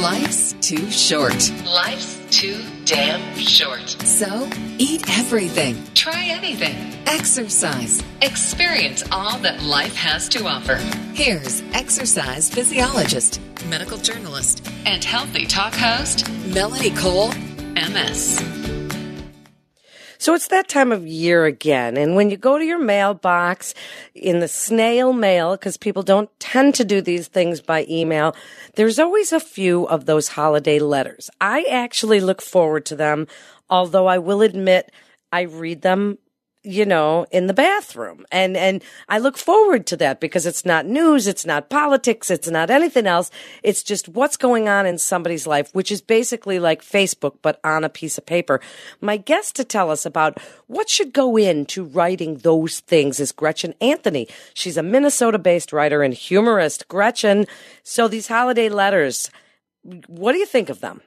Life's too short. Life's too damn short. So eat everything. Try anything. Exercise. Experience all that life has to offer. Here's exercise physiologist, medical journalist, and healthy talk host, Melanie Cole, MS. So it's that time of year again. And when you go to your mailbox in the snail mail, because people don't tend to do these things by email, there's always a few of those holiday letters. I actually look forward to them, although I will admit I read them you know, in the bathroom. And, and I look forward to that because it's not news. It's not politics. It's not anything else. It's just what's going on in somebody's life, which is basically like Facebook, but on a piece of paper. My guest to tell us about what should go into writing those things is Gretchen Anthony. She's a Minnesota based writer and humorist. Gretchen, so these holiday letters, what do you think of them?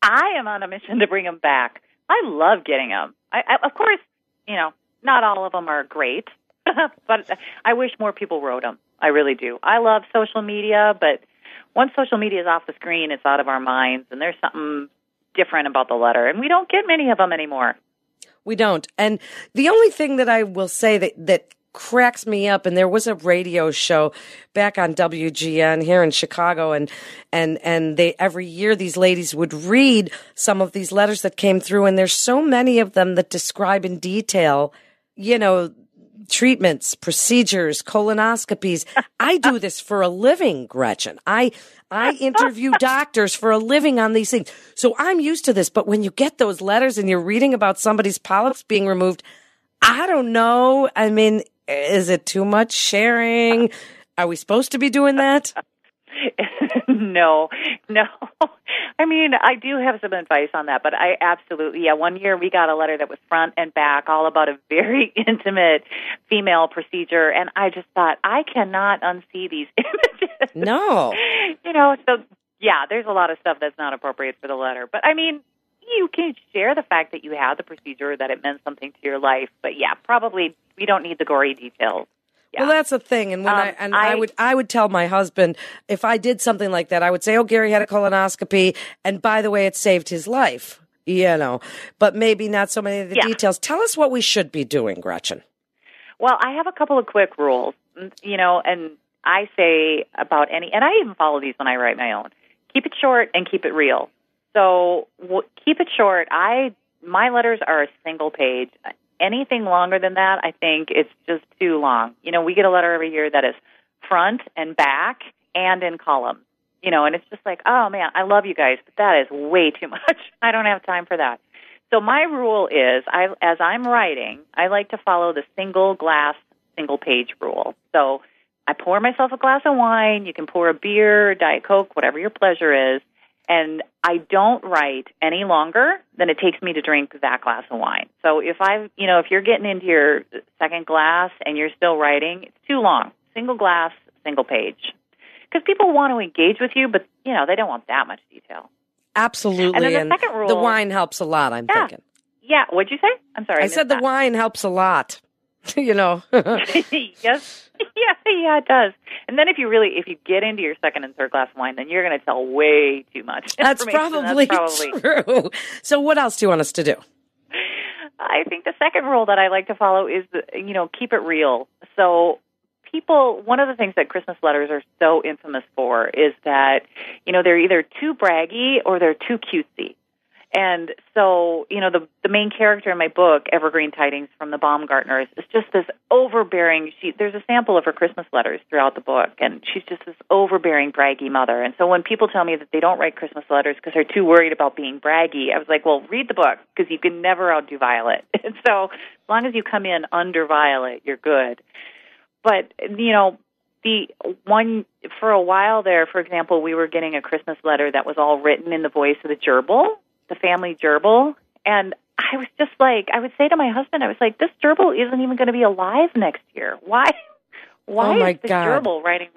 I am on a mission to bring them back. I love getting them. I, I, of course, you know, not all of them are great, but I wish more people wrote them. I really do. I love social media, but once social media is off the screen, it's out of our minds, and there's something different about the letter, and we don't get many of them anymore. We don't. And the only thing that I will say that that cracks me up and there was a radio show back on WGN here in Chicago and and and they every year these ladies would read some of these letters that came through and there's so many of them that describe in detail you know, treatments, procedures, colonoscopies. I do this for a living, Gretchen. I I interview doctors for a living on these things. So I'm used to this, but when you get those letters and you're reading about somebody's polyps being removed, I don't know. I mean, is it too much sharing? Are we supposed to be doing that? no, no. I mean, I do have some advice on that, but I absolutely, yeah. One year we got a letter that was front and back, all about a very intimate female procedure, and I just thought I cannot unsee these images. No, you know. So yeah, there's a lot of stuff that's not appropriate for the letter, but I mean, you can share the fact that you had the procedure, that it meant something to your life, but yeah, probably we don't need the gory details. Yeah. Well, that's the thing, and when um, I and I, I, would I would tell my husband if I did something like that, I would say, "Oh, Gary had a colonoscopy, and by the way, it saved his life." You know, but maybe not so many of the yeah. details. Tell us what we should be doing, Gretchen. Well, I have a couple of quick rules, you know, and I say about any, and I even follow these when I write my own. Keep it short and keep it real. So w- keep it short. I my letters are a single page anything longer than that, I think it's just too long. You know, we get a letter every year that is front and back and in columns. You know, and it's just like, oh man, I love you guys, but that is way too much. I don't have time for that. So my rule is, I as I'm writing, I like to follow the single glass, single page rule. So I pour myself a glass of wine. You can pour a beer, diet coke, whatever your pleasure is and I don't write any longer than it takes me to drink that glass of wine. So if I, you know, if you're getting into your second glass and you're still writing, it's too long. Single glass, single page. Because people want to engage with you, but you know they don't want that much detail. Absolutely, and, then the, and second rule, the wine helps a lot. I'm yeah. thinking. Yeah, what'd you say? I'm sorry. I, I said the that. wine helps a lot. you know. yes, yeah, yeah, it does. And then if you really, if you get into your second and third glass of wine, then you're going to tell way too much. That's probably, That's probably true. So what else do you want us to do? I think the second rule that I like to follow is, you know, keep it real. So people, one of the things that Christmas letters are so infamous for is that, you know, they're either too braggy or they're too cutesy. And so, you know, the the main character in my book, Evergreen Tidings from the Baumgartners, is just this overbearing. She there's a sample of her Christmas letters throughout the book, and she's just this overbearing, braggy mother. And so, when people tell me that they don't write Christmas letters because they're too worried about being braggy, I was like, well, read the book because you can never outdo Violet. And so, as long as you come in under Violet, you're good. But you know, the one for a while there, for example, we were getting a Christmas letter that was all written in the voice of the gerbil the family gerbil, and I was just like, I would say to my husband, I was like, this gerbil isn't even going to be alive next year. Why? Why oh is the gerbil writing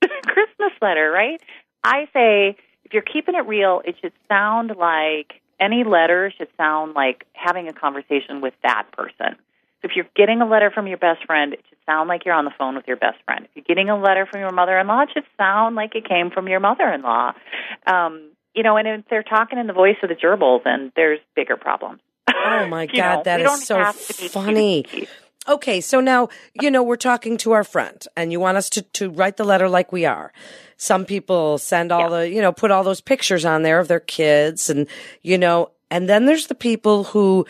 the Christmas letter? Right? I say, if you're keeping it real, it should sound like any letter should sound like having a conversation with that person. So if you're getting a letter from your best friend, it should sound like you're on the phone with your best friend. If you're getting a letter from your mother-in-law, it should sound like it came from your mother-in-law. Um, you know, and if they're talking in the voice of the gerbils, then there's bigger problems. Oh my God, know, that is so have to be funny. Okay, so now, you know, we're talking to our friend and you want us to, to write the letter like we are. Some people send all the, you know, put all those pictures on there of their kids and, you know, and then there's the people who,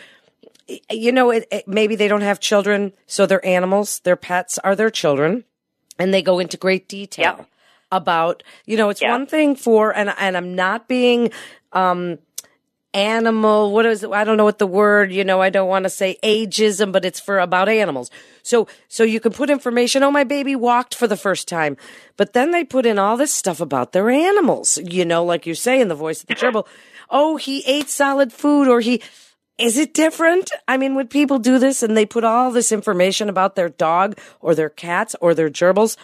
you know, it, it, maybe they don't have children, so their animals, their pets are their children, and they go into great detail Yep. About, you know, it's Yep. one thing for, and and I'm not being, um, animal. What is it? I don't know what the word. You know, I don't want to say ageism, but it's for about animals. So so you can put information. Oh, my baby walked for the first time, but then they put in all this stuff about their animals. You know, like you say in the voice of the gerbil. oh, he ate solid food, or he. Is it different? I mean, would people do this and they put all this information about their dog or their cats or their gerbils?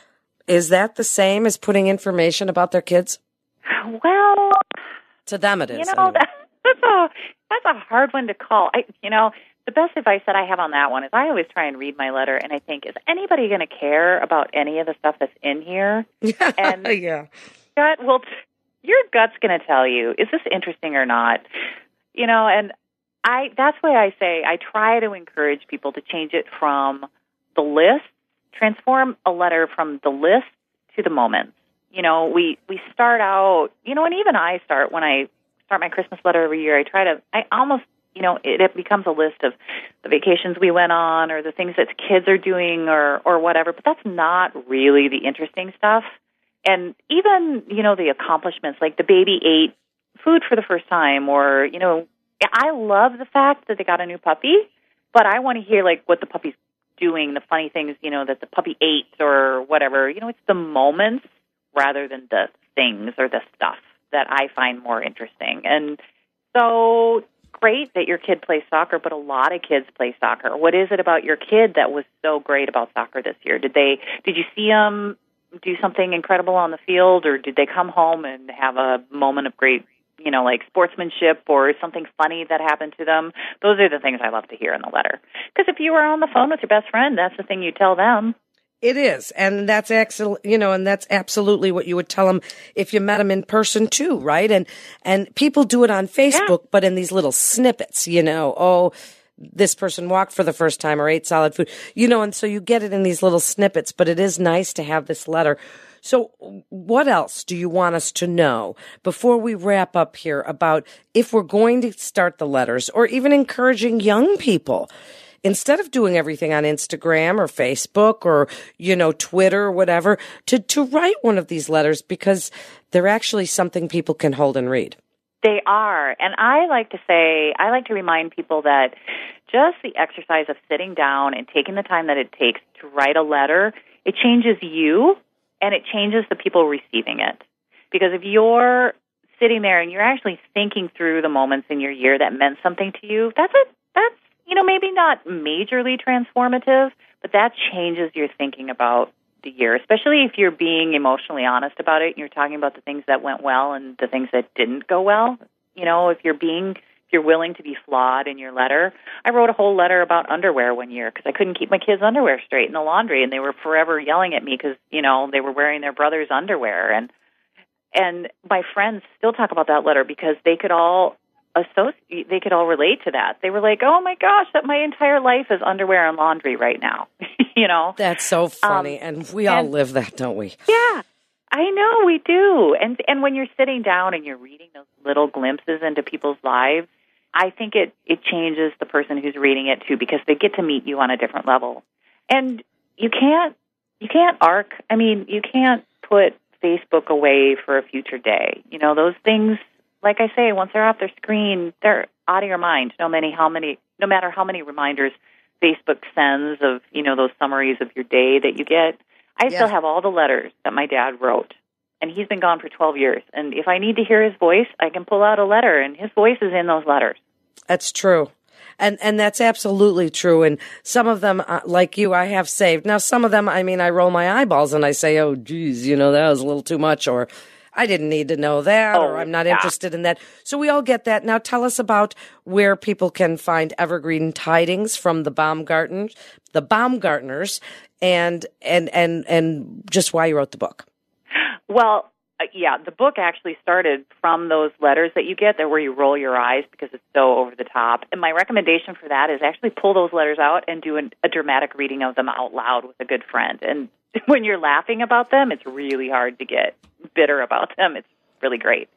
Is that the same as putting information about their kids? Well, To them, it is. you know anyway. that, that's a that's a hard one to call. I, you know, the best advice that I have on that one is I always try and read my letter, and I think, is anybody going to care about any of the stuff that's in here? And- yeah. gut will t- your gut's going to tell you is this interesting or not you know and i that's why i say i try to encourage people to change it from the list transform a letter from the list to the moments you know we we start out you know and even i start when i start my christmas letter every year i try to i almost you know it, it becomes a list of the vacations we went on or the things that kids are doing or or whatever but that's not really the interesting stuff. And even you know the accomplishments like the baby ate food for the first time or you know i love the fact that they got a new puppy but i want to hear like what the puppy's doing the funny things you know that the puppy ate or whatever. You know it's the moments rather than the things or the stuff that i find more interesting. And so great that your kid plays soccer but a lot of kids play soccer. What is it about your kid that was so great about soccer this year? Did they did you see them do something incredible on the field or did they come home and have a moment of great you know like sportsmanship or something funny that happened to them those are the things i love to hear in the letter because if you were on the phone with your best friend that's the thing you tell them It is, and that's excellent. You know, and that's absolutely what you would tell them if you met them in person too, right? And and people do it on Facebook, but in these little snippets. You know, oh, this person walked for the first time or ate solid food. You know, and so you get it in these little snippets. But it is nice to have this letter. So, what else do you want us to know before we wrap up here about if we're going to start the letters or even encouraging young people? instead of doing everything on Instagram or Facebook or, you know, Twitter or whatever, to, to write one of these letters because they're actually something people can hold and read. They are. And I like to say, I like to remind people that just the exercise of sitting down and taking the time that it takes to write a letter, it changes you and it changes the people receiving it. Because if you're sitting there and you're actually thinking through the moments in your year that meant something to you, that's a, that's, you know, maybe not majorly transformative, but that changes your thinking about the year, especially if you're being emotionally honest about it and you're talking about the things that went well and the things that didn't go well. You know, if you're being if you're willing to be flawed in your letter. I wrote a whole letter about underwear one year because I couldn't keep my kids' underwear straight in the laundry, and they were forever yelling at me because you know they were wearing their brother's underwear, and and my friends still talk about that letter because they could all associate, they could all relate to that. They were like, "Oh my gosh, that my entire life is underwear and laundry right now," you know. That's so funny. Um, and we all and- live that, don't we? Yeah, I know we do. And and when you're sitting down and you're reading those little glimpses into people's lives, I think it it changes the person who's reading it too because they get to meet you on a different level. And you can't you can't arc. I mean, you can't put Facebook away for a future day. You know, those things like I say, once they're off their screen, they're out of your mind. No many how many no matter how many reminders Facebook sends of, you know, those summaries of your day that you get. I Yeah. still have all the letters that my dad wrote. And he's been gone for 12 years. And if I need to hear his voice, I can pull out a letter and his voice is in those letters. That's true. And and that's absolutely true. And some of them, uh, like you, I have saved. Now, some of them, I mean, I roll my eyeballs and I say, "Oh, geez, you know, that was a little too much," or "I didn't need to know that," or Oh, "I'm not yeah. interested in that." So we all get that. Now, tell us about where people can find evergreen tidings from the Baumgarten, the Baumgartners, and and and and just why you wrote the book. Well, uh, yeah, the book actually started from those letters that you get that where you roll your eyes because it's so over the top. And my recommendation for that is actually pull those letters out and do an, a dramatic reading of them out loud with a good friend. And when you're laughing about them, it's really hard to get bitter about them. It's really great.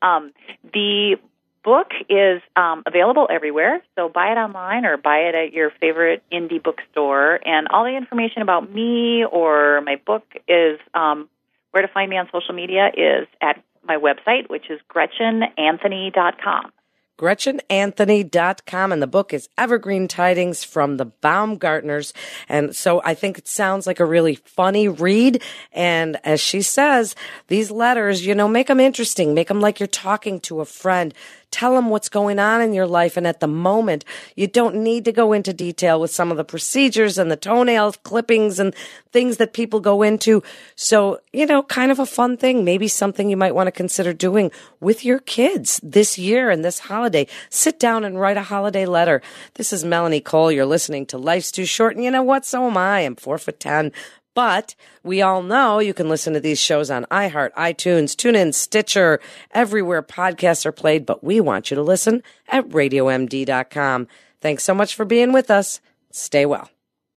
Um, the book is um, available everywhere, so buy it online or buy it at your favorite indie bookstore. And all the information about me or my book is um, where to find me on social media is at my website, which is gretchenanthony.com. GretchenAnthony.com. And the book is Evergreen Tidings from the Baumgartners. And so I think it sounds like a really funny read. And as she says, these letters, you know, make them interesting. Make them like you're talking to a friend. Tell them what's going on in your life. And at the moment, you don't need to go into detail with some of the procedures and the toenail clippings and things that people go into. So, you know, kind of a fun thing. Maybe something you might want to consider doing with your kids this year and this holiday. Sit down and write a holiday letter. This is Melanie Cole. You're listening to Life's Too Short. And you know what? So am I. I'm four foot ten. But we all know you can listen to these shows on iHeart, iTunes, TuneIn, Stitcher, everywhere podcasts are played. But we want you to listen at radiomd.com. Thanks so much for being with us. Stay well.